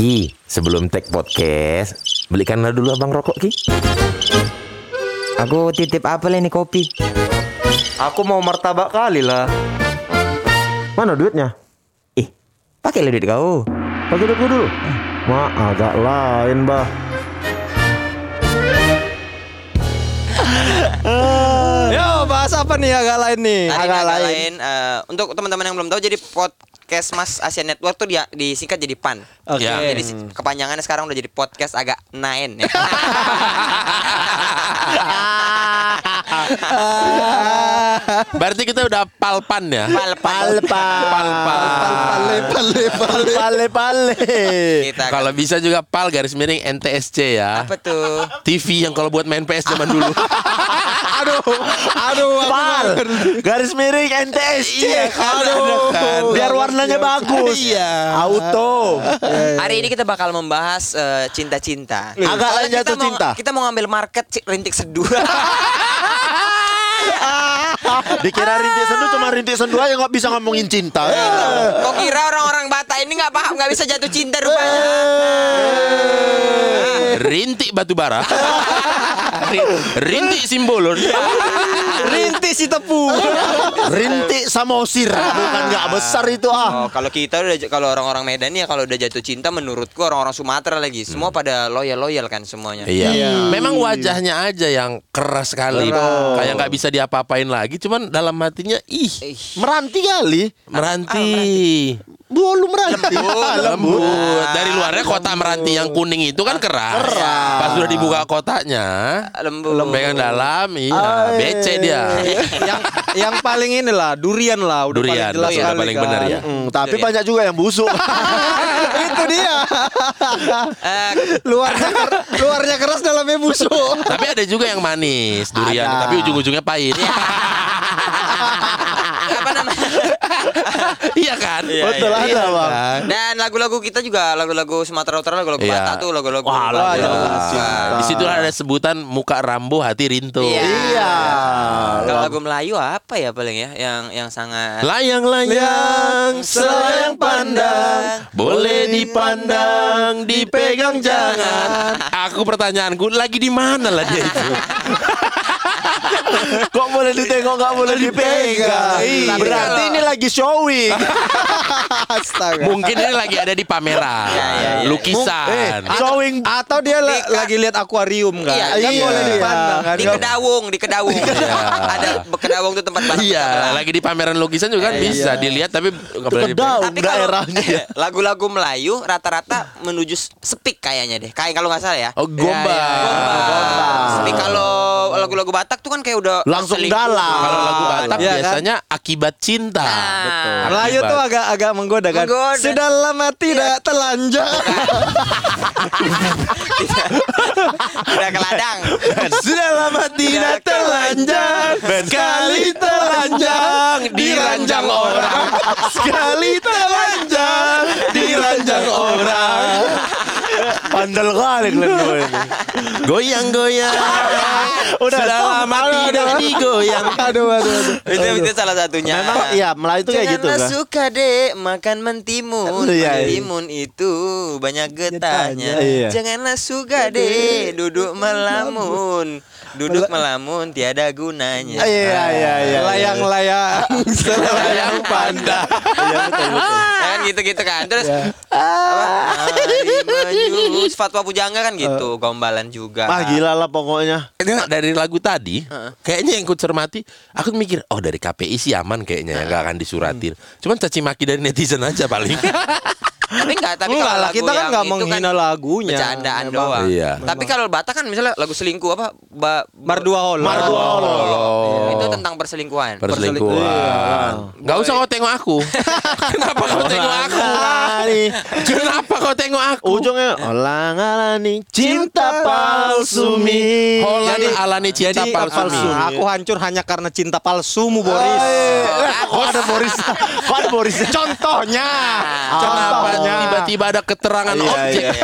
Ki, sebelum tag podcast, belikanlah dulu abang rokok Ki. Aku titip apa ini kopi? Aku mau martabak kali lah. Mana duitnya? Ih, pakai duit kau. Pakai duit gua dulu. Ma, agak lain, bah. Yo, bahas apa nih agak lain nih? Agak agak lain. lain. eh, untuk teman-teman yang belum tahu, jadi podcast Mas Asia Network tuh dia disingkat jadi PAN. Oke. Ya, jadi kepanjangannya sekarang udah jadi podcast agak naen ya. Berarti kita udah palpan ya. Pal-pal. Palpan. Pale pale pale. Pale pale. Kita akan- Kalau bisa juga pal garis miring NTSC ya. apa tuh? TV yang kalau buat main PS zaman dulu. Aduh, aduh, Pal. Garis miring NTSC. Iya, kan, ada kan. Biar warnanya bagus. Iya. Auto. Hari ini kita bakal membahas eh, cinta-cinta. Agak Soalnya lain jatuh kita mau- cinta. Kita mau ngambil market rintik seduh. Dikira rintik sendu cuma rintik sendu aja nggak bisa ngomongin cinta. Kok kira orang-orang Batak ini nggak paham, nggak bisa jatuh cinta rupanya? Rintik batu bara. Ri- Rintik simbolon. Rintik si tepu. Rintik samosir. Bukan nggak besar itu ah. Oh, kalau kita udah kalau orang-orang Medan ya kalau udah jatuh cinta menurutku orang-orang Sumatera lagi semua pada loyal-loyal kan semuanya. Iya. Memang wajahnya aja yang keras sekali. Kayak nggak bisa diapa-apain lagi. Cuman dalam hatinya ih Ih, Meranti kali. meranti. Bulu meranti. Lembut. Dari luarnya kota meranti yang kuning itu kan keras. Pas sudah dibuka kotaknya, lembut. pegang dalam, iya, becek dia. yang yang paling inilah durian lah, udah Durian, paling jelas udah sekali paling kan. benar ya. Hmm, tapi banyak juga yang busuk. Itu dia. Eh, luarnya ker- luarnya keras dalamnya busuk. Tapi ada juga yang manis durian, Ada. tapi ujung-ujungnya pahit. apa namanya? Iya kan? Betul ada bang. Dan lagu-lagu kita juga lagu-lagu Sumatera Utara, lagu-lagu Iya. Batak tuh lagu-lagu. Wah, lagu- lagu- lagu- lagu- Di situ ada sebutan muka rambo hati rinto. Iya. Iya. Kalau lagu Melayu apa ya paling ya yang yang sangat Layang-layang selayang pandang Boleh dipandang, dipegang jangan Aku pertanyaanku lagi di mana lah dia itu Kok boleh ditengok nggak boleh dipegang? Iya. Berarti ini lagi showing. Astaga. Mungkin ini lagi ada di pameran Iya, iya, iya. Lukisan Eh, showing Atau dia Di- lagi lihat akuarium kan? Iya, kan iya. boleh dipandang kan? di Kedawung, di Kedawung. Ada Kedawung tuh tempat balap Iya, lagi di pameran lukisan juga kan bisa dilihat tapi nggak boleh dipegang. Kedaung Tapi kalau daerahnya. lagu-lagu Melayu rata-rata menuju speak kayaknya deh. Kayak kalau nggak salah ya. Oh, gombal. Speak kalau lagu-lagu Batak tuh kan kayak udah Langsung selingkuh. dalam. Kalau lagu Batak Iya, kan? biasanya akibat cinta. Nah. Melayu tuh agak agak menggoda kan. Menggoda. Sudah lama tidak telanjang. udah ke ladang. Sudah lama tidak telanjang Sekali telanjang Diranjang orang Sekali telanjang Diranjang orang Pandal kali kalian dua ini. Goyang-goyang Udah, Sudah stop. lama Aduh, tidak aduh. digoyang aduh, aduh, aduh. itu itu salah satunya. Memang iya Melayu itu kayak gitu Janganlah kan. suka dek makan mentimun Iya, iya. Mentimun itu banyak getahnya Iya. Janganlah suka dek duduk melamun Duduk melamun tiada gunanya Iya iya iya. Layang-layang selayang panda. Iya betul betul. Ya kan gitu-gitu kan Terus apa? Mari maju Fatwa pujangga kan gitu Gombalan juga Ah gila lah pokoknya. Nggak, dari lagu tadi kayaknya yang ku cermati aku mikir oh dari KPI sih aman kayaknya ya nggak akan disuratin cuman caci maki dari netizen aja paling Tapi enggak Tapi Enggak kalau lah, kita kan yang nggak itu menghina lagunya. Bercandaan Memang. doang Iya. Tapi kalau Batak kan misalnya lagu selingkuh apa ba, Mardua Holo. Mardua Holo. Oh. Itu tentang perselingkuhan perselingkuhan nggak usah kau tengok aku kenapa kau tengok aku kenapa kau tengok aku ujungnya olang alani cinta palsu mi. Holland alani cinta Jadi palsu palsu. mi. Aku hancur hanya karena cinta palsumu Boris. Kok ada Boris? Kok ada Boris? Contohnya. Kenapa Contohnya. tiba-tiba ada keterangan Iya, objek iya,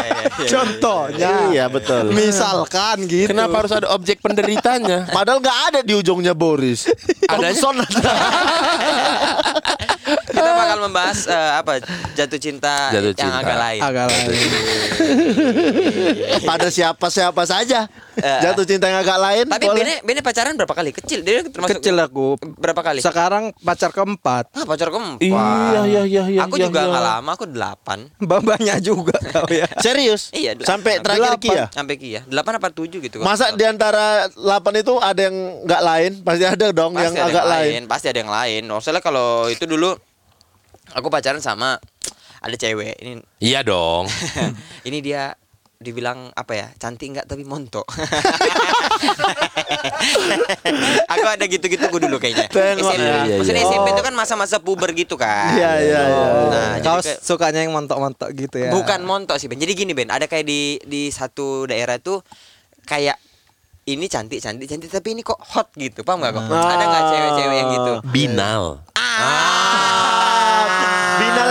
Contohnya. Iya betul. Misalkan gitu. kenapa harus ada objek penderitanya Padahal nggak ada di ujungnya Boris. Thompson ada. kita bakal membahas eh, apa jatuh cinta Jatuh yang cinta. agak lain. Agak lain. Pada siapa-siapa saja. Jatuh cinta yang agak lain. Tapi boleh. Bene, Bene pacaran berapa kali? Kecil, dia termasuk Kecil aku. berapa kali? Sekarang pacar keempat. Ah, pacar keempat. Iya, iya, iya, iya, Aku iya, juga iya. nggak lama, aku delapan. Banyak juga kau ya. Serius? Iya, delapan. Sampai terakhir Delapan. Kia. Sampai kia, delapan apa tujuh gitu. Masa di antara 8 itu ada yang nggak lain? Pasti ada dong pasti yang ada agak yang lain. lain. Pasti ada yang lain. Maksudnya kalau itu dulu aku pacaran sama ada cewek. Ini Iya dong. ini dia dibilang apa ya cantik nggak tapi montok aku ada gitu-gitu gue dulu kayaknya Tengok. SMP, Iya, iya, maksudnya iya. SMP itu kan masa-masa puber gitu kan Iya, iya, iya. nah Kau jadi kayak- sukanya yang montok-montok gitu ya. bukan montok sih Ben jadi gini Ben ada kayak di di satu daerah tuh kayak ini cantik cantik cantik tapi ini kok hot gitu paham nggak kok ada nggak cewek-cewek yang gitu Binal. Binal dari. Binal.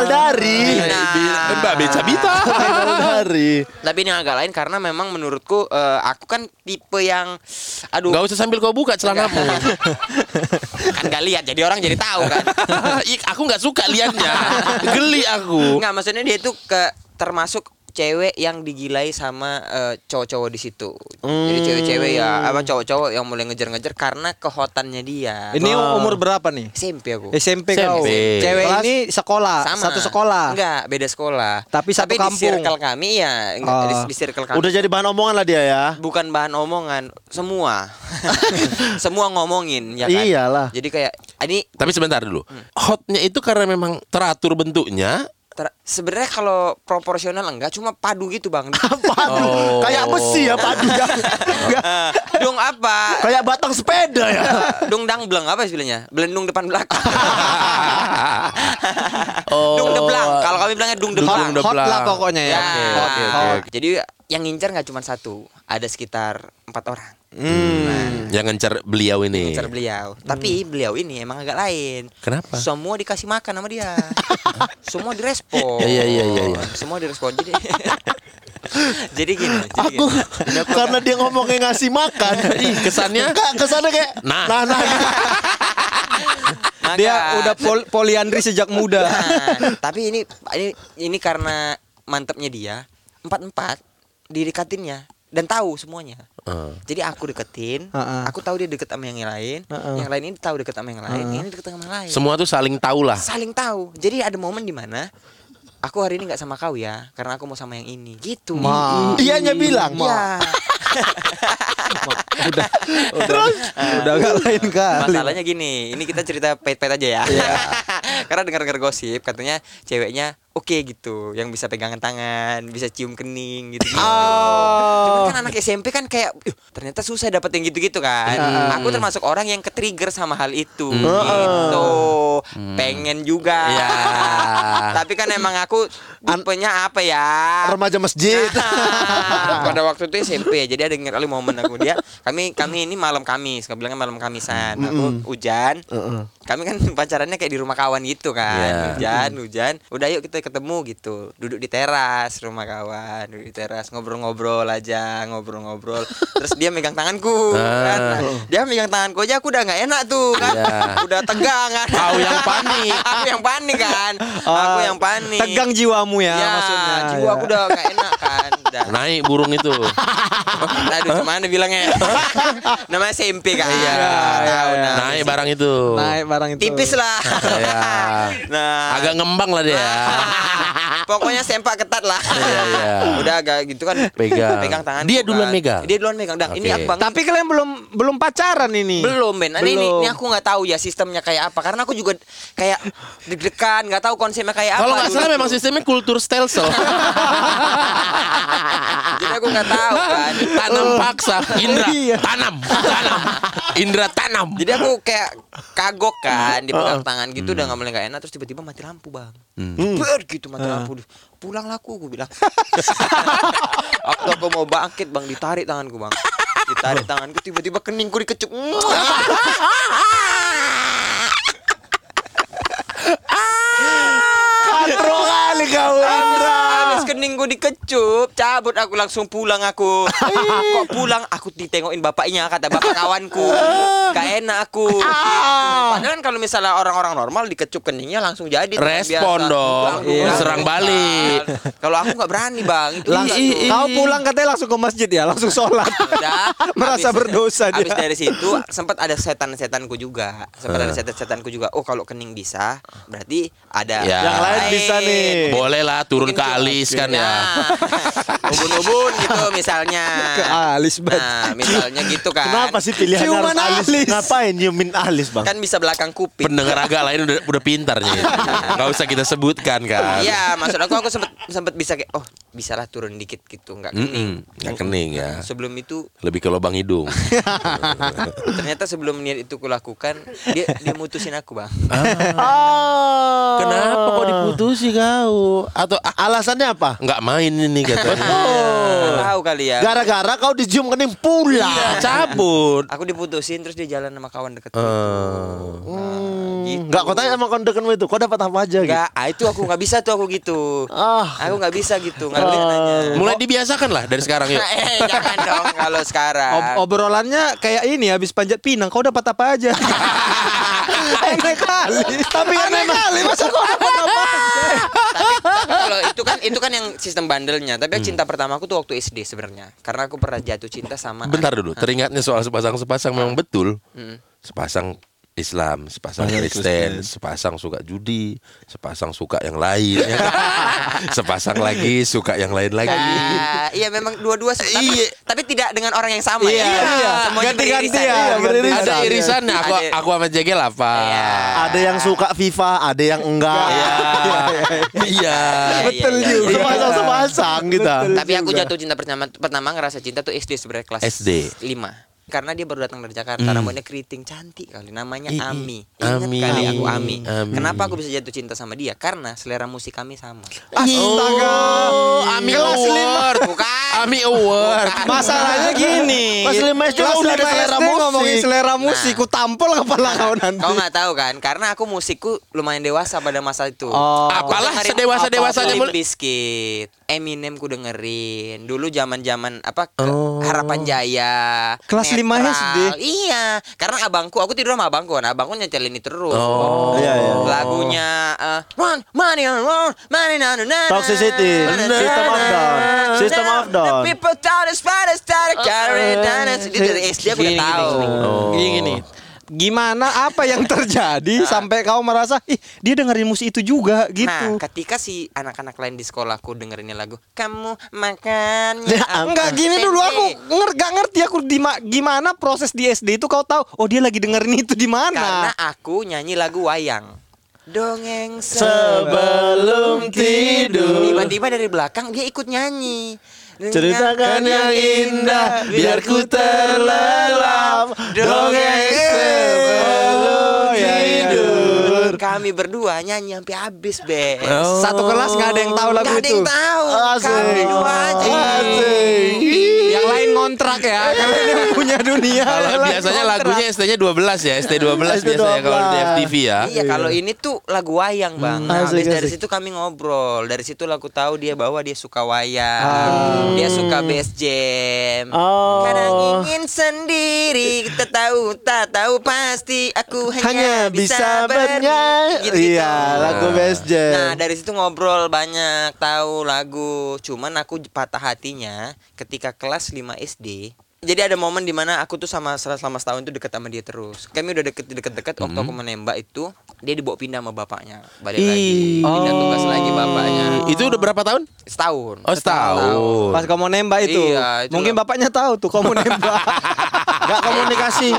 Bi- Mbak Beca Bita. Binal dari. tapi ini agak lain karena memang menurutku eh, aku kan tipe yang aduh Gak usah sambil kau buka celanamu. kan gak lihat jadi orang jadi tahu kan aku nggak suka liatnya. Geli aku. Nggak maksudnya dia tuh ke termasuk cewek yang digilai sama eh, cowok-cowok di situ. Jadi cewek-cewek ya apa cowok-cowok yang mulai ngejar-ngejar karena kehotannya dia. Ini umur berapa nih? SMP aku. SMP kau. SMP. Cewek Kelas? ini sekolah, Sama. satu sekolah. Enggak, beda sekolah. Tapi satu di kampung. circle kami ya, enggak, di, Oh. di circle kami. Udah jadi bahan omongan lah dia ya. bukan bahan omongan, semua. semua ngomongin ya kan. Iyalah. Jadi kayak ini Tapi sebentar dulu. Hotnya itu karena memang teratur bentuknya. Ter- sebenarnya kalau proporsional enggak cuma padu gitu, Bang. Padu. Oh. Kayak besi ya padu ya. Dong apa? Kayak batang sepeda ya. Dung dang bleng apa istilahnya? Belendung depan belakang. Oh. dung deblang. Kalau kami bilangnya dung deblang. Hot Deblang. lah pokoknya ya. Ya. oke, oke, oke. Jadi yang ngincar nggak cuma satu, ada sekitar empat orang. Hmm. Yang ngencar beliau ini. Ngincar beliau. Tapi beliau ini emang agak lain. Kenapa? Semua dikasih makan sama dia. Semua direspon. Iya, iya, iya, iya. Semua direspon. Jadi jadi gini. Jadi Aku gini. karena dia ngomongnya ngasih makan. Ih, kesannya Enggak, kesannya kayak Nah. nah, nah. Maka- Dia udah pol- poliandri sejak muda. Nah, tapi ini ini ini karena mantepnya dia empat empat didekatinnya dan tahu semuanya. Eh. Jadi aku deketin, Heeh. aku tahu dia deket sama yang lain, Heeh. yang lain ini tahu deket sama yang lain, yang ini deket sama yang lain. semua tuh saling tahu lah. Saling tahu. Jadi ada momen di mana aku hari ini nggak sama kau ya, karena aku mau sama yang ini. Gitu. Ma. Dianya bilang. Iya. udah udah udah gak lain kali. Masalahnya gini, ini kita cerita pahit-pahit aja ya. Karena dengar-dengar gosip katanya ceweknya oke gitu, yang bisa pegangan tangan, bisa cium kening gitu. -gitu. Cuman kan anak SMP kan kayak "Ih, ternyata susah dapet yang gitu-gitu kan. Aku termasuk orang yang ke-trigger sama hal itu gitu. Pengen juga. Iya. Tapi kan emang aku tipenya apa ya? Remaja masjid. pada waktu itu SMP ya jadi ada yang kali momen aku dia kami kami ini malam Kamis kami bilangnya malam Kamisan aku hujan kami kan pacarannya kayak di rumah kawan gitu kan Iya. hujan hujan udah yuk kita ketemu gitu. Duduk di teras rumah kawan duduk di teras ngobrol-ngobrol aja ngobrol-ngobrol. Terus dia megang tanganku kan. Nah, dia megang tanganku aja aku udah nggak enak tuh kan. Iya. udah tegang kan. Kau yang panik. aku yang panik kan. Aku yang panik. Tegang jiwamu ya, ya, maksudnya. jiwa ya. aku udah gak enak kan Udah. Naik burung itu. Aduh, gimana bilangnya? Namanya SMP kan. Iya. Tahu, nah. Naik barang itu. Naik barang itu. Tipis lah. Iya. nah, Agak ngembang lah dia. pokoknya sempak ketat lah. Iya, iya. Udah agak gitu kan. Pegang. Pegang tangan. Dia duluan megang? Dia duluan megang. Dang, ini Oke. aku bang. Tapi kalian belum belum pacaran ini. belum Ben, ini, ini aku nggak tahu ya sistemnya kayak apa karena aku juga kayak deg-degan nggak tahu konsepnya kayak apa. Kalau nggak salah memang sistemnya kultur stelsel. Jadi aku nggak tahu kan. tanam paksa. Indra Iya. tanam, tanam. Indra tanam. Jadi aku kayak kagok kan dipegang tangan gitu udah nggak mulai nggak enak terus tiba-tiba mati lampu bang. Ber gitu mati lampu. Pulang laku aku bilang. Waktu aku mau bangkit bang ditarik tanganku bang. Ditarik tanganku tiba-tiba keningku dikecup. Gue dikecup, cabut aku langsung pulang aku. Kok pulang aku ditengokin bapaknya kata bapak kawanku. Gak enak aku. Padahal kan kalau misalnya orang-orang normal dikecup keningnya langsung jadi. Respon biasa. dong. Iya. Serang balik. Kalau aku nggak berani bang. Itu Lang- enggak tuh. Kau pulang katanya langsung ke masjid ya, langsung sholat. Udah, Merasa berdosa dia. Habis dari situ sempat ada setan-setanku juga. Sempat ada setan-setanku juga. Oh, kalau kening bisa, berarti ada Ya. Yang lain bisa nih. Boleh lah turun ke Mungkin alis kan ya. Nah, ubun-ubun gitu misalnya. Ke alis banget. Nah, misalnya gitu kan. Kenapa sih pilihan Ciuman harus alis? alis. Ngapain nyiumin alis bang? Kan bisa belakang kuping. Pendengar agak lain udah udah pintarnya itu. Gak usah kita sebutkan kan. Iya, maksud aku aku sempat sempat bisa kayak oh, bisalah turun dikit gitu, nggak kening. Nggak kening ya. Sebelum itu Lebih ke lubang hidung. ternyata sebelum niat itu kulakukan dia dia mutusin aku, Bang. Oh. Kenapa kok diputusi kau? Atau ah, Alasannya apa? nggak main ini katanya. Nggak tahu kali ya. Gara-gara kau dicium kening pulang. Iya, cabut. Aku diputusin terus dia jalan sama kawan deket Hmm, Gitu. Nggak kau tanya sama kondekanmu itu, kau dapat apa aja gitu? Enggak, ah, itu aku nggak bisa tuh aku gitu. Ah. Aku nggak bisa gitu, nggak boleh nanya. mulai dibiasakan lah dari sekarang yuk. Eh, jangan dong kalau sekarang. Ob- obrolannya kayak ini habis panjat pinang kau dapat apa aja aneh kali tapi aneh kali masa kau dapat apa aja kalau itu kan itu kan yang sistem bandelnya. Tapi cinta pertama aku tuh waktu SD sebenarnya. Karena aku pernah jatuh cinta sama Bentar dulu, teringatnya soal sepasang-sepasang memang betul. Hmm. Sepasang Islam, sepasang Kristen, sepasang suka judi, sepasang suka yang lain, ya kan? sepasang lagi suka yang lain lagi. Ah, iya memang dua-dua. Tapi, Iya. tapi tidak dengan orang yang sama Iya, ya. iya. Semuanya Ganti-ganti ya, Iya, beririsan. Ada irisannya. Aku Ada. aku sama Jegel apa? Iya. Ada yang suka FIFA, ada yang enggak. Iya. Iya. betul iya, juga iya. Sepasang-sepasang kita. Tapi aku jatuh cinta pertama pertama ngerasa cinta tuh SD sebenarnya kelas SD. 5 karena dia baru datang dari Jakarta rambutnya keriting cantik kali namanya ih. Ami Ingat Ami. kali aku Ami. Ami. kenapa aku bisa jatuh cinta sama dia karena selera musik kami sama astaga Oh, Ami Kelas Award. bukan Ami Award. masalahnya gini Kelas lima SD kelas udah selera musik. ngomongin selera musik ku tampol kepala kau nanti kau nggak tahu kan karena aku musikku lumayan dewasa pada masa itu Oh. Apalah Dengerin sedewasa-dewasanya Limp mulai- Bizkit Eminem ku dengerin dulu zaman zaman apa ke- Oh. Harapan Jaya Kelas lima Netral. SD? iya karena abangku aku tidur sama abangku kan abangku nyetelin ini terus Oh. Iya, iya. lagunya eh, Run, money on run, money on run, Toxicity, System of Down, System of Down. The people thought it's fine, it's started carrying down. Itu dari SD aku udah Gini, tahu. gini, Oh. gini, gini. Gimana apa yang terjadi sampai kau merasa ih dia dengerin musik itu juga gitu. Nah, ketika si anak-anak lain di sekolahku dengerinnya lagu Kamu makan Ya, Enggak gini dulu aku nger gak ngerti aku di ma- gimana proses di SD itu kau tahu oh dia lagi dengerin itu di Karena mana. aku nyanyi lagu wayang Dongeng Sebelum tidur. Tiba-tiba dari belakang dia ikut nyanyi Ceritakan yang indah biar ku terlelap dongeng sebelum tidur. Kami berdua nyanyi sampai habis, Be. Satu kelas nggak ada yang tahu lagu Gak ada itu. yang tahu. Kami dua aja. Asik. Yang lain ngontrak ya, kalian yang punya dunia. Kalau biasanya ngontrak. lagunya ST-nya 12 ya, ST 12 ST biasanya kalau di 12. FTV ya. Iya, kalau ini tuh lagu wayang, Bang. Nah, asik, habis dari asik. situ kami ngobrol. Dari situ aku tahu dia bahwa dia suka wayang. Dia suka bass jam. Oh. Kadang ingin sendiri, kita tahu tak tahu pasti aku hanya, Hanya bisa bernyanyi. Gitu-gitu. Iya, lagu Best Jam. Nah dari situ ngobrol banyak tahu lagu. Cuman aku patah hatinya ketika kelas 5 SD. Jadi ada momen di mana aku tuh sama selama setahun itu deket sama dia terus. Kami udah deket deket deket. Waktu aku menembak itu dia dibawa pindah sama bapaknya. Balik lagi. Pindah tugas lagi bapaknya. Itu udah berapa tahun? Setahun. Oh, setahun. Pas kamu nembak itu, Iya, itu mungkin bapaknya tahu tuh kamu nembak. Gak komunikasi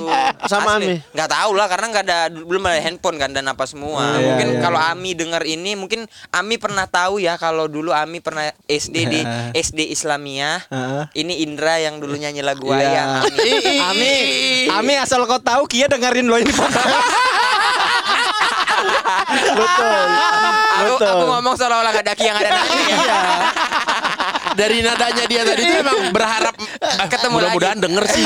sama Ami. Nggak tahu lah karena nggak ada belum ada handphone kan dan apa semua. Iya, mungkin iya, kalau Ami dengar ini mungkin Ami pernah tahu ya kalau dulu Ami pernah SD di SD Islamiyah. Ini Indra yang dulu nyanyi lagu Iya. wayang. Ami. Ami, Ami asal kau tahu Kia dengerin lo ini podcast. Betul. aku, Betul. aku ngomong seolah-olah gak ada Ki yang ada nanti ya. Dari nadanya dia tadi itu emang berharap Ketemu mudah-mudahan denger sih.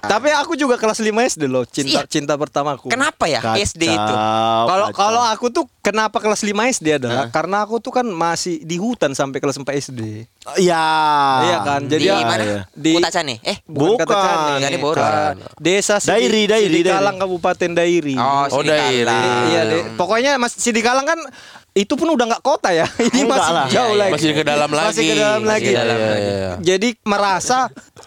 Tapi aku juga kelas 5 SD loh, cinta Iya. cinta pertamaku. Kenapa ya SD itu? Kalau kalau aku tuh kenapa kelas 5 SD adalah karena aku tuh kan masih di hutan sampai kelas 4 SD. Iya. Iya kan? Jadi di ya- mana? di Kutacane. Eh, bukan, kata Bukan. Cane Boru. Bukan. Desa Sidi, Dairi, Dairi, Sidikalang Kabupaten Dairi. Oh, Oh. Kalang. Iya, deh. pokoknya Mas Sidikalang kan itu pun udah nggak kota ya. Ini Enggak masih lah. jauh Iya, iya. lagi. Masih ke dalam lagi. Masih ke dalam Masih lagi. ke dalam lagi. Jadi merasa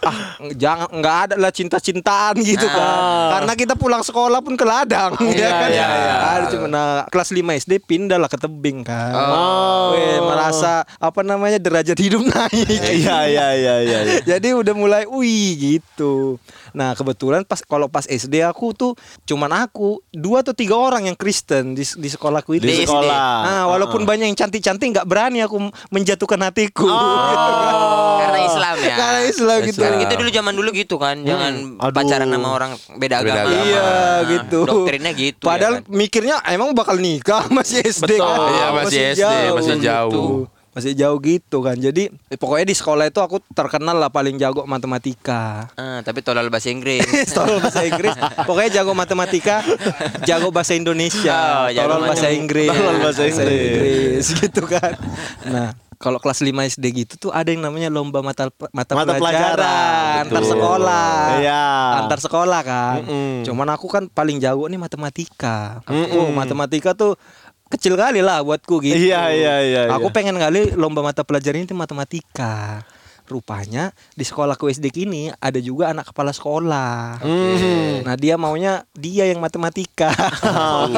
ah jangan nggak ada lah cinta-cintaan gitu kan. Karena kita pulang sekolah pun ke ladang ya kan. iya, iya. Ada cuma nah, kelas 5 SD pindah lah ke tebing kan. Oh. Weh, merasa apa namanya derajat hidup naik. Iya iya iya iya. iya. Jadi udah mulai wih gitu. Nah kebetulan pas kalau pas SD aku tuh cuman aku dua atau tiga orang yang Kristen di, di sekolahku itu. Di sekolah. Nah, walaupun banyak yang cantik-cantik nggak berani aku menjatuhkan hatiku. gitu kan. Karena Islam ya. Karena Islam gitu. Kan kita dulu zaman dulu gitu kan, jangan Aduh. pacaran sama orang beda Beda agama. Iya Nah, gitu. Doktrinnya gitu. Padahal ya kan? mikirnya emang bakal nikah masih SD Betul. kan. Iya, masih SD, masih jauh. gitu. Masih jauh gitu kan. Jadi eh, pokoknya di sekolah itu aku terkenal lah paling jago matematika. Ah, tapi tolol bahasa Inggris. Tolol bahasa Inggris. Pokoknya jago matematika, jago bahasa Indonesia, Oh, jago tolol bahasa Inggris. tolol bahasa Inggris. gitu kan. Nah, kalau kelas 5 SD gitu tuh ada yang namanya lomba mata mata, Mata pelajaran, pelajaran, antar sekolah. Iya. Antar sekolah kan. Mm-mm. Cuman aku kan paling jago nih matematika. Oh, matematika tuh kecil kali lah buatku gitu. Iya, iya, iya, Aku iya. pengen kali lomba mata pelajaran itu matematika. Rupanya di sekolahku SD kini ada juga anak kepala sekolah. Nah dia maunya dia yang matematika,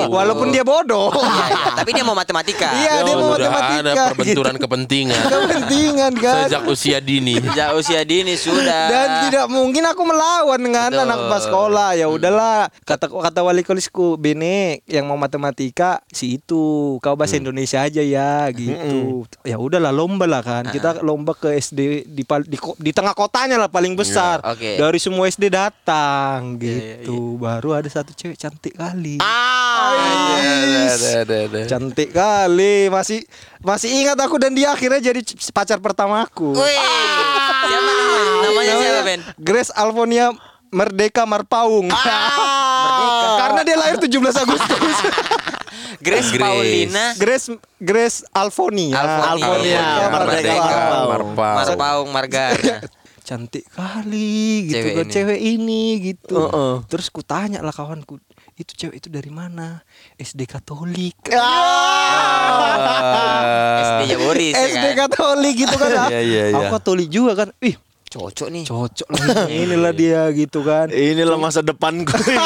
walaupun dia bodoh. Iya, iya. Tapi dia mau matematika. Iya dia mau Oh, sudah matematika. ada perbenturan kepentingan gitu. Kepentingan kan. sejak usia dini. Sejak usia dini sudah. Dan tidak mungkin aku melawan dengan Betul. anak kepala sekolah. Ya udahlah, kata kata wali kelasku, Bene yang mau matematika si itu, kau bahasa Indonesia aja ya gitu. Ya udahlah lomba lah kan. Kita lomba ke SD di di, di tengah kotanya lah paling besar. oke. Dari semua SD datang gitu. Baru ada satu cewek cantik kali. Ada, ada, ada, ada. Cantik kali, masih masih ingat aku dan dia akhirnya jadi pacar pertamaku. Wih. Siapa namanya? Namanya siapa, Ben? Grace Alfonia Merdeka Marpaung. Merdeka. Karena dia lahir 17 Agustus. Grace, Grace. Paulina Grace Grace Alfonia. Alfonia. Alfonia, Merdeka. Marpaung. Marpaung. Margana. Cantik kali gitu Cewek kan ini. cewek ini gitu. Heeh. Terus ku tanya lah kawanku, itu cewek itu dari mana? SD Katolik. SD Jaboris ya SD kan. Katolik gitu kan. Iya, iya, iya. Aku Katolik juga kan. Ih, Cocok nih. cocok lah. Inilah dia gitu kan. Inilah masa depanku ini.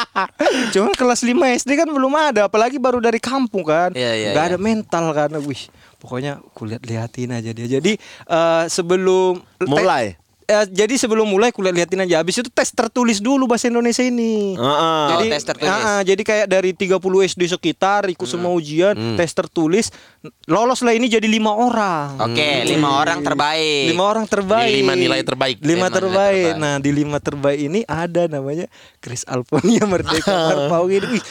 Cuman kelas 5 SD kan belum ada, apalagi baru dari kampung kan. Iya, iya, Nggak iya. ada mental kan. Wih, pokoknya kulihat liatin aja dia. Jadi eh, sebelum Mulai. Eh, jadi sebelum mulai kulihat liatin aja. Habis itu tes tertulis dulu bahasa Indonesia ini. Heeh. Oh, Jadi, tes tertulis. ah, ah, jadi kayak dari 30 SD sekitar ikut semua ujian, tes tertulis, lolos lah ini jadi lima orang. Oke, lima orang terbaik. Lima orang terbaik. Di lima nilai terbaik. Lima terbaik. terbaik. Nah, di lima terbaik ini ada namanya Chris Alfonia Merdeka Marpaung ini. Wih,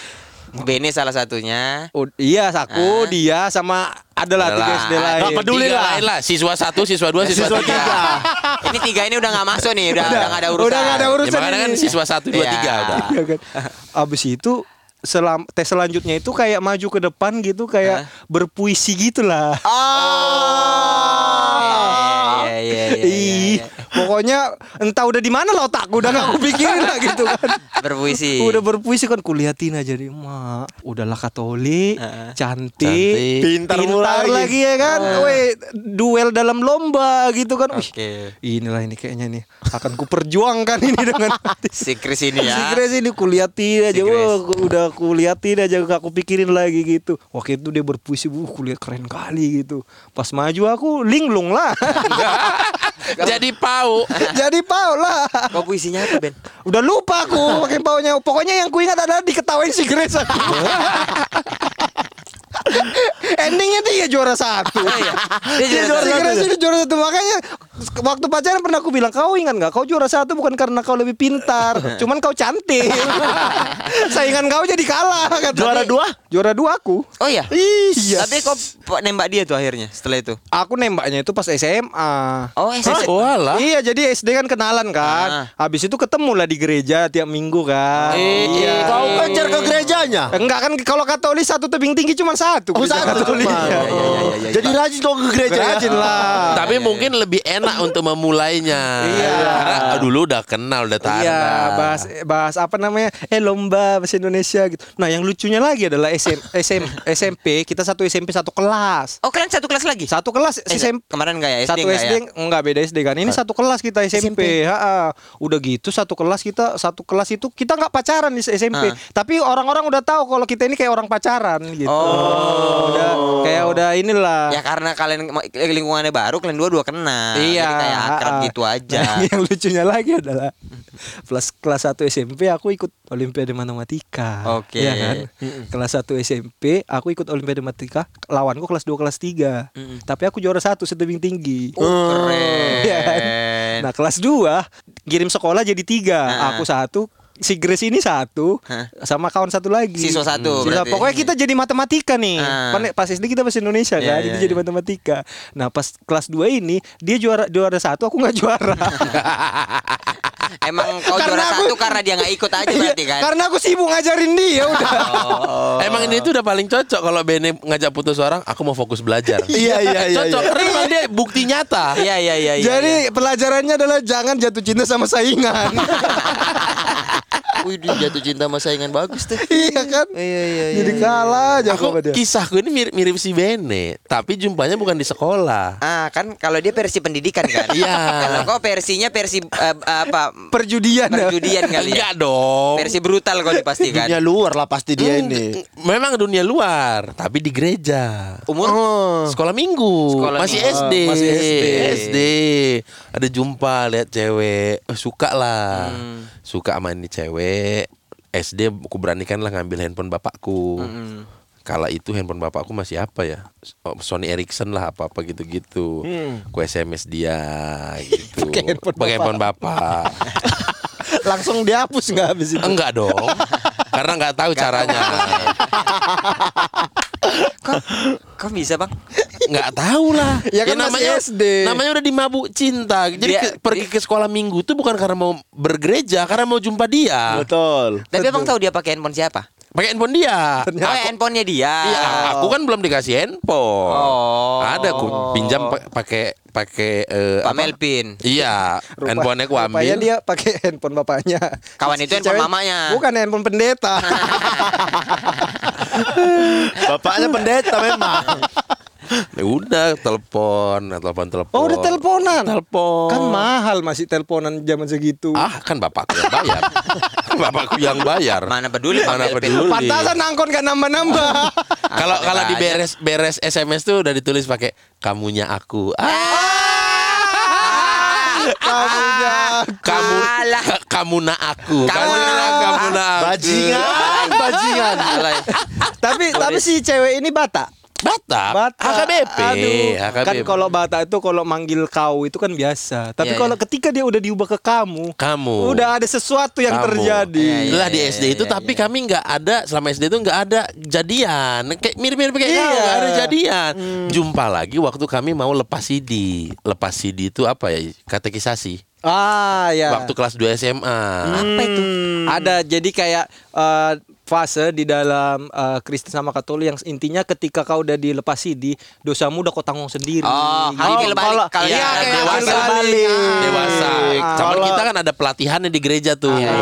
Beni salah satunya. Oh, iya, aku, Ah. dia sama adalah tiga. SD lain. Nggak peduli lah. lain lah. Siswa satu, siswa dua, siswa, Siswa tiga. tiga. Ini tiga ini udah nggak masuk nih, udah udah nggak ada urusan. Udah nggak ada Ya, urusan makanya kan ini. siswa satu, dua, Iya. tiga udah. Iya kan. Abis itu selam tes selanjutnya itu kayak maju ke depan gitu kayak berpuisi gitulah. Iya, iya, iya, iya, Ih, iya. pokoknya entah udah di mana lah otakku udah nggak kupikirin lah gitu kan. Berpuisi. Udah berpuisi kan kuliatin aja di mak. Udahlah Katolik, Heeh. cantik, Cantik. Pintar pintar lagi. lagi ya kan. Weh, duel dalam lomba gitu kan. Wih, Oke. inilah ini kayaknya nih akan kuperjuangkan ini dengan hati. Si Chris ini Si ya. Grace ini kuliatin aja, Si wah, udah kuliatin aja gak kupikirin lagi gitu. Waktu itu dia berpuisi, bu, kuliah keren kali gitu. Pas maju aku linglung lah, Jadi pau. jadi pau lah. Kau puisinya apa, Ben? Udah lupa aku pakai paunya. Pokoknya yang kuingat adalah diketawain si Grace. Endingnya dia juara satu. Dia Dia juara juara satu. Ini juara satu makanya waktu pacaran pernah aku bilang kau ingat nggak kau juara satu bukan karena kau lebih pintar, cuman kau cantik. Saingan kau jadi kalah. Kata. Juara dua? Juara dua aku. Oh iya. Iya. Tapi kok po- nembak dia tuh akhirnya setelah itu. Aku nembaknya itu pas SMA. Oh, SMP. Oh alah. Iya jadi SD kan kenalan kan. Habis itu ketemu lah di gereja tiap minggu kan. Eh, Kau kejar ke gerejanya. Enggak kan kalau Katolik satu tebing tinggi cuma satu. Oh satu Katolik. cuma. Iya, Jadi rajin dong ke gereja ya. Rajin lah. Tapi mungkin lebih enak untuk memulainya. Iya. Karena dulu udah kenal udah tahu. Iya, bahas bahas apa namanya? Eh lomba bahasa Indonesia gitu. Nah, yang lucunya lagi adalah SM, SM, SMP, kita satu SMP satu kelas. Oh, kalian satu kelas lagi? Satu kelas Eh, SMP kemarin enggak ya? SD satu enggak SD ya? enggak beda SD kan. Ini satu kelas kita SMP. Ha-ha. Udah gitu satu kelas kita satu kelas itu kita nggak pacaran di SMP. Ah. Tapi orang-orang udah tahu kalau kita ini kayak orang pacaran gitu. Oh. Udah kayak udah inilah. Ya karena kalian ma- lingkungannya baru, kalian dua dua kenal. Iya, Jadi kayak akrab gitu aja. Nah, yang lucunya lagi adalah kelas kelas 1 SMP aku ikut Olimpiade Matematika. Oke. Iya kan? Kelas 1 SMP aku ikut Olimpiade Matematika, lawanku kelas 2 kelas 3. Tapi aku juara satu setebing tinggi. Oh, keren. Iya kan? Nah, kelas 2 kirim sekolah jadi tiga. Ah. Aku satu Si Grace ini satu Hah? sama kawan satu lagi. Siswa satu Siswa- berarti. Pokoknya kita jadi matematika nih. Ah. Pas SD kita bahasa Indonesia Iya, kan, iya, jadi jadi iya. matematika. Nah, pas kelas 2 ini dia juara juara satu, aku nggak juara. Emang kau Karena juara aku- satu karena dia nggak ikut aja berarti kan? Karena aku sibuk ngajarin dia udah. Emang ini tuh udah paling cocok kalau Bene ngajak putus orang, aku mau fokus belajar. Iya iya iya. cocok iya. karena dia bukti nyata. Iya iya iya. iya, Jadi pelajarannya adalah jangan jatuh cinta sama saingan. Wih, dia jatuh cinta sama saingan bagus tuh. iya kan? Iya iya Jadi kalah aja Aku sama dia. kisahku ini mirip, mirip si Bene, tapi jumpanya bukan di sekolah. Ah kan kalau dia versi pendidikan kan. Iya. Kalau kau versinya versi eh, apa? Perjudian. Perjudian kali ya. Enggak dong. Versi brutal kau dipastikan. Dunia luar lah pasti dia ini. Memang dunia luar, tapi di gereja. Umur Sekolah minggu, Sekolah masih minggu. SD. masih SD. SD. Ada jumpa lihat cewek, eh, suka lah. Hmm. Suka sama ini cewek. SD aku beranikan lah ngambil handphone bapakku. Hmm. Kala itu handphone bapakku masih apa ya? Oh, Sony Ericsson lah apa-apa gitu-gitu. Ku SMS dia gitu. Pakai handphone Pakai handphone bapak. Langsung dihapus nggak habis itu? Enggak dong. Karena nggak tahu caranya. kok kok bisa bang? nggak tahu lah. Ya kan masih SD. Namanya udah dimabuk cinta. Jadi Dia- ke- pergi ke sekolah minggu tuh bukan karena mau bergereja, karena mau jumpa dia. Betul. Tapi abang tahu dia pakai handphone siapa? Pakai handphone dia. Oh, handphonenya dia. Iya, aku kan belum dikasih handphone. Oh. Ada aku pinjam pa- pakai pakai eh, Pak? Melvin. Iya, Rupa- handphonenya aku Rupanya ambil. dia pakai handphone bapaknya. Kawan itu handphone cewek- mamanya. Bukan handphone pendeta. Bapaknya pendeta memang. Ya udah telepon, telepon telepon. Oh udah teleponan. Telepon. Kan mahal masih teleponan zaman segitu. Ah, kan bapakku yang bayar. bapakku yang bayar. Mana peduli Mana peduli. Pantasan angkot gak nambah-nambah. Kalau kalau di beres beres SMS tuh udah ditulis pakai kamunya aku. Ah, Kamunya. kamu Alah. kamu na aku. Kamu Kamu na kamu na aku. Bajingan, bajingan. Tapi tapi si cewek ini Batak. Batak. Batak. HKBP. Aduh. HKBP. Kan kalau Batak itu kalau manggil kau itu kan biasa. Tapi Iya, kalau iya. ketika dia udah diubah ke kamu, kamu. udah ada sesuatu yang Kamu. terjadi. Iya, iya. Lah di SD itu tapi kami nggak ada selama SD itu nggak ada jadian kayak mirip-mirip kayak Iya. kau nggak ada jadian jumpa lagi waktu kami mau lepas CD lepas CD itu apa ya katekisasi Ah ya. waktu kelas 2 SMA Apa itu? Ada jadi kayak eh, fase di dalam eh, Kristen sama Katolik yang intinya ketika kau udah dilepas CD, dosamu udah kau tanggung sendiri. Oh, Gitu. Kalau Iya, dia kayak dewasa. akil balik. dewasa Ah. Cuman Kalau- kita kan ada pelatihannya di gereja tuh gitu.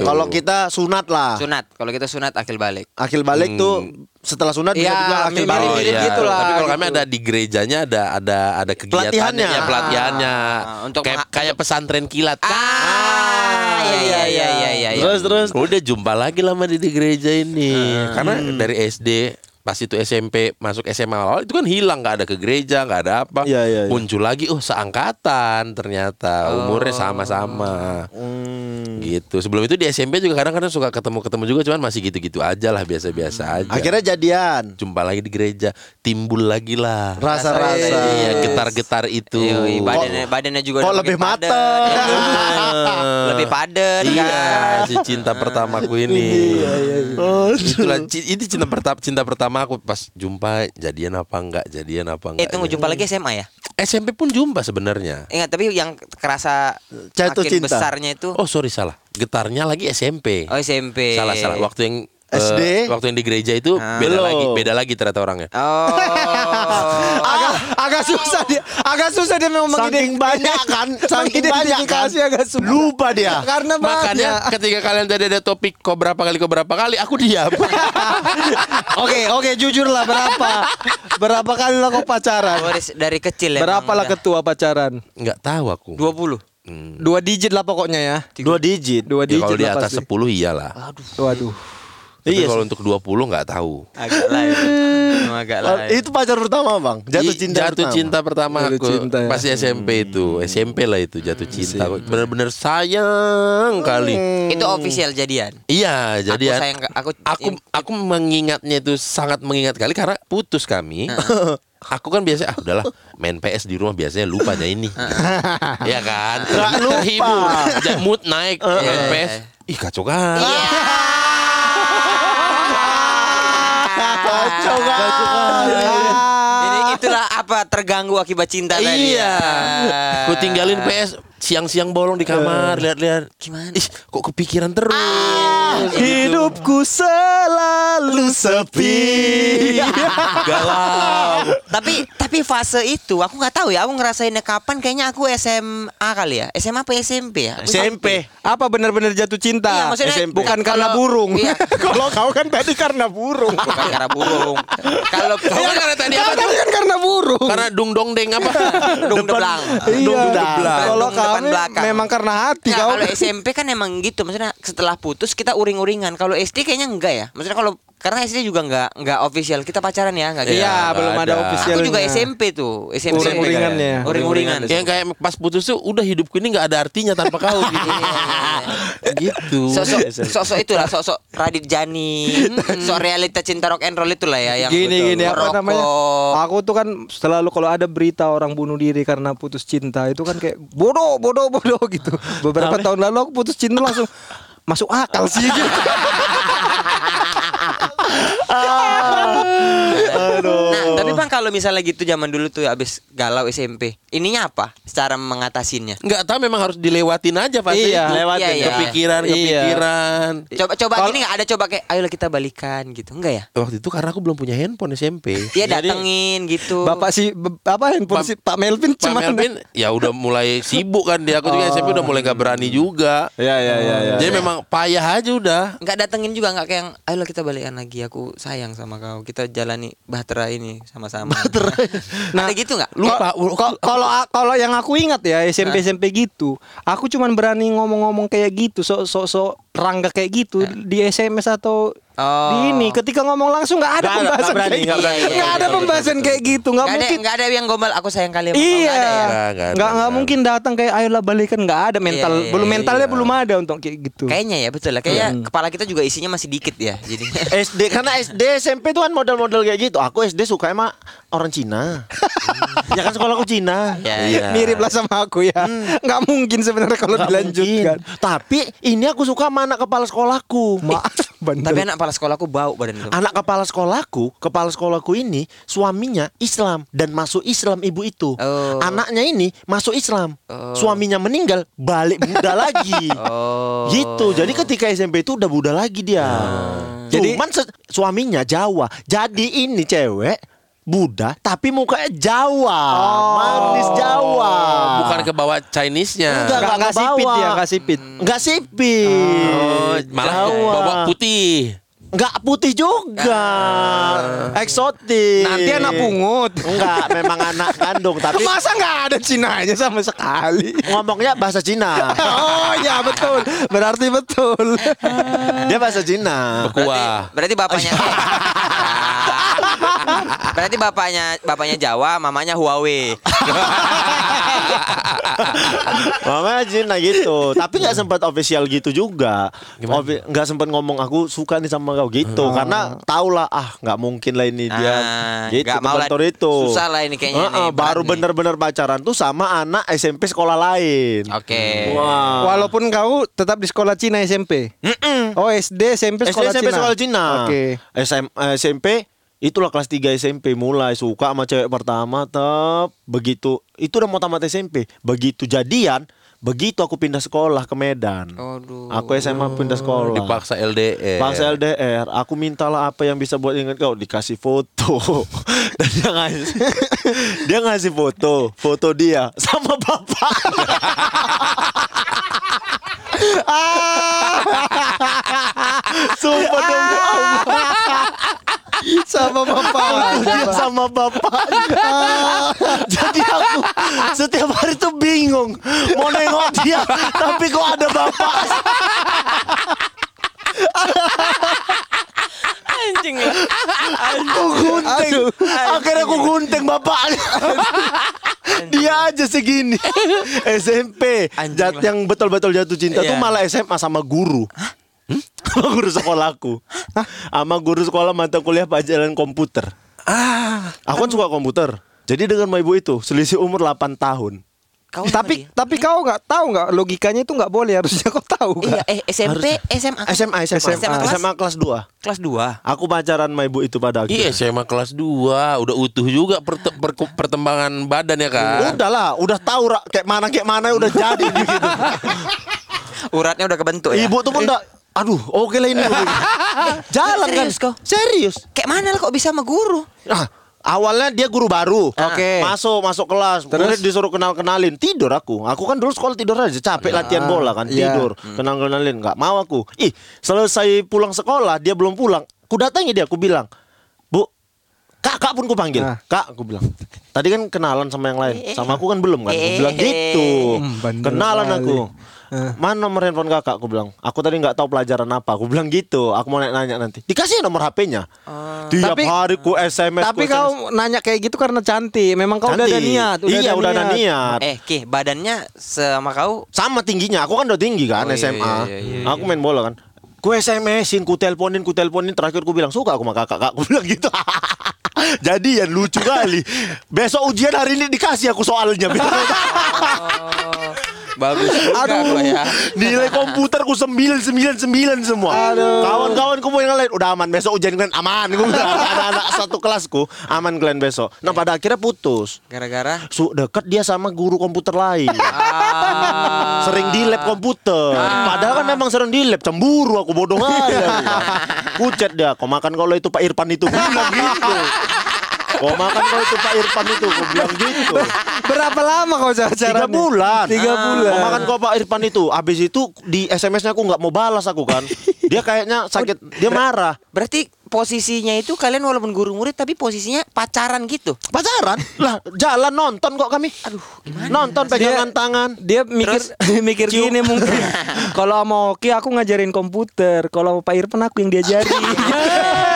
Kalau kita sunat lah. sunat. Kalau kita sunat akil balik. Akil balik tuh setelah sunat bisa Iya, juga akil balik. mirip gitu lah, Tapi kalau gitu. kami ada di gerejanya ada ada ada kegiatannya, Pelatihannya. ya, pelatihannya. Ah, untuk kayak, kayak pesantren kilat. Ah, iya iya iya iya iya. Terus terus. Udah jumpa lagi lama di, di gereja ini. Karena dari SD pas itu SMP masuk SMA awal itu kan hilang nggak ada ke gereja nggak ada apa Iya, iya, iya. muncul lagi oh seangkatan ternyata umurnya sama-sama Gitu. Sebelum itu di SMP juga kadang-kadang suka ketemu-ketemu juga cuman masih gitu-gitu aja lah, biasa-biasa Hmm. aja. Akhirnya jadian. jumpa lagi di gereja, timbul lagi lah. Rasa-rasa. Iya, getar-getar itu. Yoi, badannya badannya juga kok udah lebih padat. mateng? Iya. lebih padat Iya, kan. si cinta pertamaku ini. Itulah ci- ini cinta pertama cinta pertama aku pas jumpa jadian apa enggak, jadian apa enggak. Eh tunggu jumpa lagi SMA ya? SMP pun jumpa sebenarnya. Ingat tapi yang kerasa Jatuh makin cinta. besarnya itu Oh, sorry salah. Getarnya lagi SMP. oh SMP. Salah salah. Waktu yang eh, SD? waktu yang di gereja itu Ah. beda Belum. lagi, beda lagi ternyata orangnya. Oh. agak agak susah dia agak susah dia memang Saking banyak kan, saking banyak kan. agak susah Lupa dia. karena Makanya banyak ketika kalian tadi ada topik kok berapa kali kok berapa kali, aku diam. oke oke jujur lah berapa berapa kali lah kau pacaran Oh, dari, dari kecil ya. berapa lah ketua pacaran Enggak tahu aku. 20. Hmm. dua digit lah pokoknya ya Dua digit. dua Ya, digit kalau di atas pasti 10 iyalah. waduh Tapi Iya kalau untuk 20 nggak tahu. Agak lain. Agak Oh, lain. itu pacar pertama bang. Jatuh cinta. jatuh pertama. cinta pertama aku cinta ya. pas SMP itu. SMP lah itu jatuh cinta. bener-bener sayang kali. Itu official jadian. iya jadi aku sayang aku aku aku mengingatnya itu sangat mengingat kali karena putus kami. Aku kan biasa ah udahlah main PS di rumah biasanya lupanya ini. Ya kan? Terhibur. Mood naik main PS ih kacau kan? Kacau kan. Ini itulah apa terganggu akibat cinta tadi. iya ya. ku tinggalin PS siang-siang bolong di kamar lihat-lihat. Gimana? ih kok kepikiran terus? Hidupku selalu sepi. Galau. Tapi tapi fase itu aku nggak tahu ya aku ngerasainnya kapan. Kayaknya aku SMA kali ya. SMA apa SMP ya? Aku SMP. apa benar-benar jatuh cinta? Iya, maksudnya SMP. bukan kalau- karena burung. iya. kalau kau kan tadi karena burung. Bukan karena burung. Kalau Iya, karena tadi apa Kau kan karena burung. Karena dung dong deng apa? dong debelang Iya. belakang. Kalau Dong depan belakang. memang karena hati Nggak, kau. kalau SMP kan emang gitu maksudnya setelah putus kita uring-uringan kalau SD kayaknya enggak ya maksudnya kalau karena SD juga enggak enggak official kita pacaran ya enggak gitu Iya, nggak belum ada ada. officialnya. aku juga SMP tuh SMP Uring-uringannya. uring-uringan Yang kayak pas putus tuh udah hidupku ini nggak ada artinya tanpa kau gitu. gitu. sosok sosok itulah sosok Radit Jani sok realita cinta rock and roll itulah ya yang gini gini apa namanya? Aku tuh kan selalu kalau ada berita orang bunuh diri karena putus cinta itu kan kayak bodoh bodoh bodoh gitu. Beberapa tahun lalu aku putus cinta langsung masuk akal sih gitu. Aduh. Nah, tapi bang kalau misalnya gitu zaman dulu tuh abis galau SMP, ininya apa? Cara mengatasinya? Nggak tahu memang harus dilewatin aja pasti. Iya. lewatin Iya, iya. kepikiran, Iya. kepikiran. Coba coba Kalau- gini nggak ada coba kayak ayolah kita balikan gitu enggak ya? Waktu itu karena aku belum punya handphone SMP. Iya datengin gitu. Bapak si apa handphone Pak- si Pak Melvin Pak cuman Melvin ya udah mulai sibuk kan dia. Aku juga SMP udah mulai nggak berani juga. Ya ya ya ya. Jadi memang payah aja udah. nggak datengin juga nggak kayak ayolah kita balikan lagi aku sayang sama kau kita jalani bahtera ini sama-sama. Bahtera nah ada gitu nggak? Lupa. Kalau kalau yang aku ingat ya SMP SMP gitu, aku cuman berani ngomong-ngomong kayak gitu, sok sok sok rangga kayak gitu di SMS atau Oh. di ini. Ketika ngomong langsung nggak ada ada, pembahasan nggak berani, kayak nggak gitu. Nggak Iya, ada iya, pembahasan kayak gitu, nggak mungkin. nggak ada yang gombal aku sayang kalian Iya, nggak ada ya? Nggak, nggak mungkin datang kayak ayolah balikan nggak ada mental, Iya, iya, belum iya, mentalnya iya. belum ada untuk kayak gitu. kayaknya ya betul lah kayaknya kepala kita juga isinya masih dikit ya jadi SD karena SD SMP tuh kan model-model kayak gitu. Aku SD suka emang orang Cina. ya kan sekolahku Cina. ya Iya. Mirip lah sama aku ya. Nggak mungkin sebenarnya kalau Nggak dilanjutkan. mungkin. Tapi ini aku suka sama anak kepala sekolahku. Maaf, tapi anak kepala sekolahku bau badan itu Anak kepala sekolahku, kepala sekolahku ini suaminya Islam dan masuk Islam ibu itu. Oh. Anaknya ini masuk Islam. Oh. Suaminya meninggal, balik Buddha lagi. oh Gitu. Jadi ketika SMP itu udah Buddha lagi dia. Jadi- Cuman se- suaminya Jawa. Jadi ini cewek Buddha tapi mukanya Jawa. Manis Jawa. Bukan ke bawah Chinese-nya. Enggak. nggak nggak ke sipit ya, nggak sipit. Enggak sipit. Oh, malah Jawa. bawa putih. Enggak putih juga. Eksotis. Nanti anak pungut. Enggak, memang anak kandung tapi Masa nggak ada Cinanya sama sekali? ngomongnya bahasa Cina. Oh ya betul, berarti betul. Dia bahasa Cina. Kuah. berarti bapaknya berarti bapaknya bapaknya Jawa mamanya Huawei Mama Cina gitu. Tapi nggak sempat official gitu juga. Nggak sempat ngomong aku suka nih sama kau gitu. Karena tau lah ah nggak mungkin lah ini dia. Ah, gitu nggak mau lah. itu. Susah lah ini kayaknya Heeh, nih, baru bener-bener pacaran tuh sama anak SMP sekolah lain. Oke. Wah. Walaupun kau tetap di sekolah Cina SMP. Oh SD SMP SD sekolah SMP Cina. sekolah Cina. Oke. SM, eh, SMP itulah kelas 3 SMP mulai suka sama cewek pertama tep begitu. Itu udah mau tamat SMP begitu jadian begitu aku pindah sekolah ke Medan. Aduh. aku SMA pindah sekolah. Dipaksa LDR. Paksa LDR, aku mintalah apa yang bisa buat ingat kau. Dikasih foto. Dan dia ngasih. Dia ngasih foto. Foto dia. Sama bapak. Sumpah demi Allah Sama bapak. sama bapaknya. Jadi aku setiap hari tuh bingung mau nengok dia, tapi kok ada bapak. Anjing lah. Aku gunting. Akhirnya aku gunting bapaknya. Dia aja segini. SMP. Anjing Jat lah. yang betul-betul jatuh cinta tuh Iya. malah SMA sama guru. Sama guru sekolahku. Sama guru sekolah mata kuliah pelajaran komputer. Ah, Aku kan suka komputer. Jadi dengan ibu itu selisih umur 8 tahun. Kau Tapi dia? tapi kau nggak tahu nggak logikanya itu nggak boleh harusnya kau tahu Iya, nggak? eh SMP, SMA. SMA, SMA, SMA kelas? SMA kelas 2. Kelas 2. Aku pacaran sama ibu itu pada iya akhirnya. SMA kelas 2 udah utuh juga perte- perku- perkembangan badan ya kan. Udah lah, udah tahu kayak mana kayak mana udah jadi gitu. Uratnya udah kebentuk ya. Ibu tuh pun udah aduh, oke lah ini. Jalan kan. serius kau? Serius. Kayak mana lah kok bisa sama guru? Nah, awalnya dia guru baru. Oke. Masuk masuk kelas. Terus disuruh kenal-kenalin. Tidur aku. Aku kan dulu sekolah tidur aja. Capek latihan bola kan. Iya. Tidur. Kenal-kenalin. Nggak mau aku. Ih, selesai pulang sekolah. Dia belum pulang. Ku datangi dia. Aku bilang. Bu, kak, kak pun ku panggil. Ah. Kak, aku bilang. Tadi kan kenalan sama yang lain. Sama aku kan belum kan. Aku bilang gitu. Hmm, Kenalan kali. Aku. Mana nomor handphone kakak? Aku bilang. Aku tadi nggak tahu pelajaran apa. Aku bilang gitu. Aku mau nanya nanti. Dikasih nomor HP-nya. Tiap Tapi- hari ku SMS. Tapi ku SMS. kau nanya kayak gitu karena cantik. Memang kau udah ada Cantik. niat. iya, udah ada niat. Eh, Ki, badannya sama kau Sama tingginya. Aku kan udah tinggi kan Oh, iya, SMA. iya, iya, iya, aku main bola kan. Ku SMS-in, ku teleponin, ku teleponin. Terakhir ku bilang suka aku sama kakak. Kak, ku bilang gitu. Jadi ya lucu kali. Besok ujian hari ini dikasih aku soalnya. Oh, bagus juga kok ya. Nilai komputer ku sembilan sembilan sembilan semua. Kawan-kawan ku mau yang lain udah aman besok ujian kalian aman. Anak-anak satu kelasku aman kalian besok. Nah pada akhirnya putus. Gara-gara Su dekat dia sama guru komputer lain. Sering di lab komputer. Padahal kan memang sering di lab cemburu aku bodoh aja. Kucet dia, kau makan kalau itu Pak Irfan itu. Bilang gitu. Kau makan kalau itu Pak Irfan itu, aku bilang gitu. Berapa lama kau pacaran? Tiga bulan. Tiga bulan. Kau makan kau Pak Irfan itu. Abis itu di SMS-nya aku nggak mau balas aku kan. Dia kayaknya sakit, dia marah. berarti posisinya itu kalian walaupun guru murid tapi posisinya pacaran gitu. Pacaran? Lah, jalan nonton kok kami. Aduh, nonton pegangan tangan. Dia mikir mikir gini mungkin. Kalau sama Oki aku ngajarin komputer, kalau Pak Irfan aku yang diajari.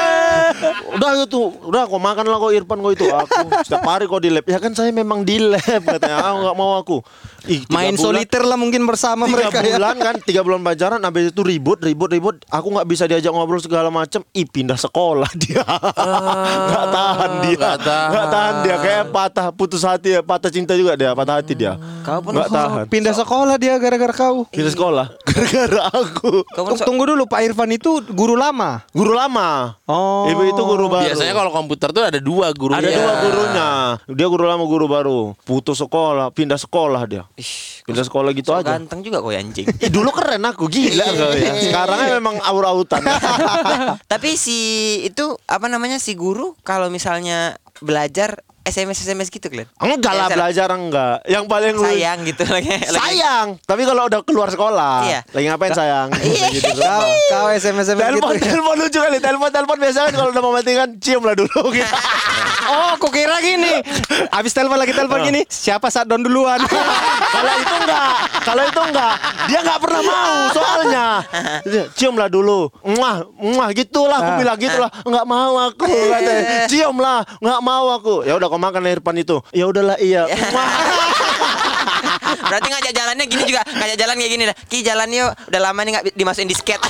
udah itu udah kau makan lah kau Irfan kau itu. Aku setiap hari kau di lab ya kan saya memang di lab katanya. Ah nggak mau aku. Ih, Main bulan- soliter lah mungkin bersama tiga mereka ya. bulan kan tiga bulan pacaran habis itu ribut ribut ribut. Aku nggak bisa diajak ngobrol segala macem. Ih pindah sekolah dia. Nggak tahan dia. nggak tahan. nggak tahan dia. Kayak patah putus hati ya patah cinta juga dia patah hati dia. Kau pun nggak tahan. Pindah sekolah dia gara-gara kau. pindah sekolah. Gara-gara aku. Kau Tunggu dulu Pak Irfan itu guru lama. guru lama. Oh. ibu itu guru baru Biasanya kalau komputer tuh ada dua gurunya. Ada dua gurunya. Dia guru lama, guru baru. Putus sekolah, pindah sekolah dia. Ish, Pindah sekolah gitu so aja. ganteng juga kau ya anjing. Dulu keren aku gila kau ya. Sekarangnya memang aur-autan. Tapi si itu apa namanya si guru kalau misalnya belajar SMS SMS gitu kalian. enggak lah Biasa belajar enggak. Yang paling lu- sayang gitu lagi. lagi- Sayang. Tapi kalau udah keluar sekolah, Iya. lagi ngapain sayang? Iya. Gitu. Kau, kau SMS gitu. Telepon, telepon lucu kali. Telepon, telepon biasa kan kalau udah mau mati kan cium lah dulu gitu. Oh, kok kira gini. Abis telepon lagi telepon gini. Siapa saat don duluan? kalau itu enggak, kalau itu enggak, dia enggak pernah mau soalnya. Dia, Cium lah dulu, muah, muah gitulah, aku bilang gitulah, enggak mau aku, katanya. cium lah, enggak mau aku. Ya udah kau makan Irfan itu, ya udahlah iya. Berarti ngajak jalannya gini juga, ngajak jalan kayak gini dah. Ki jalan yuk, udah lama nih nggak dimasukin disket.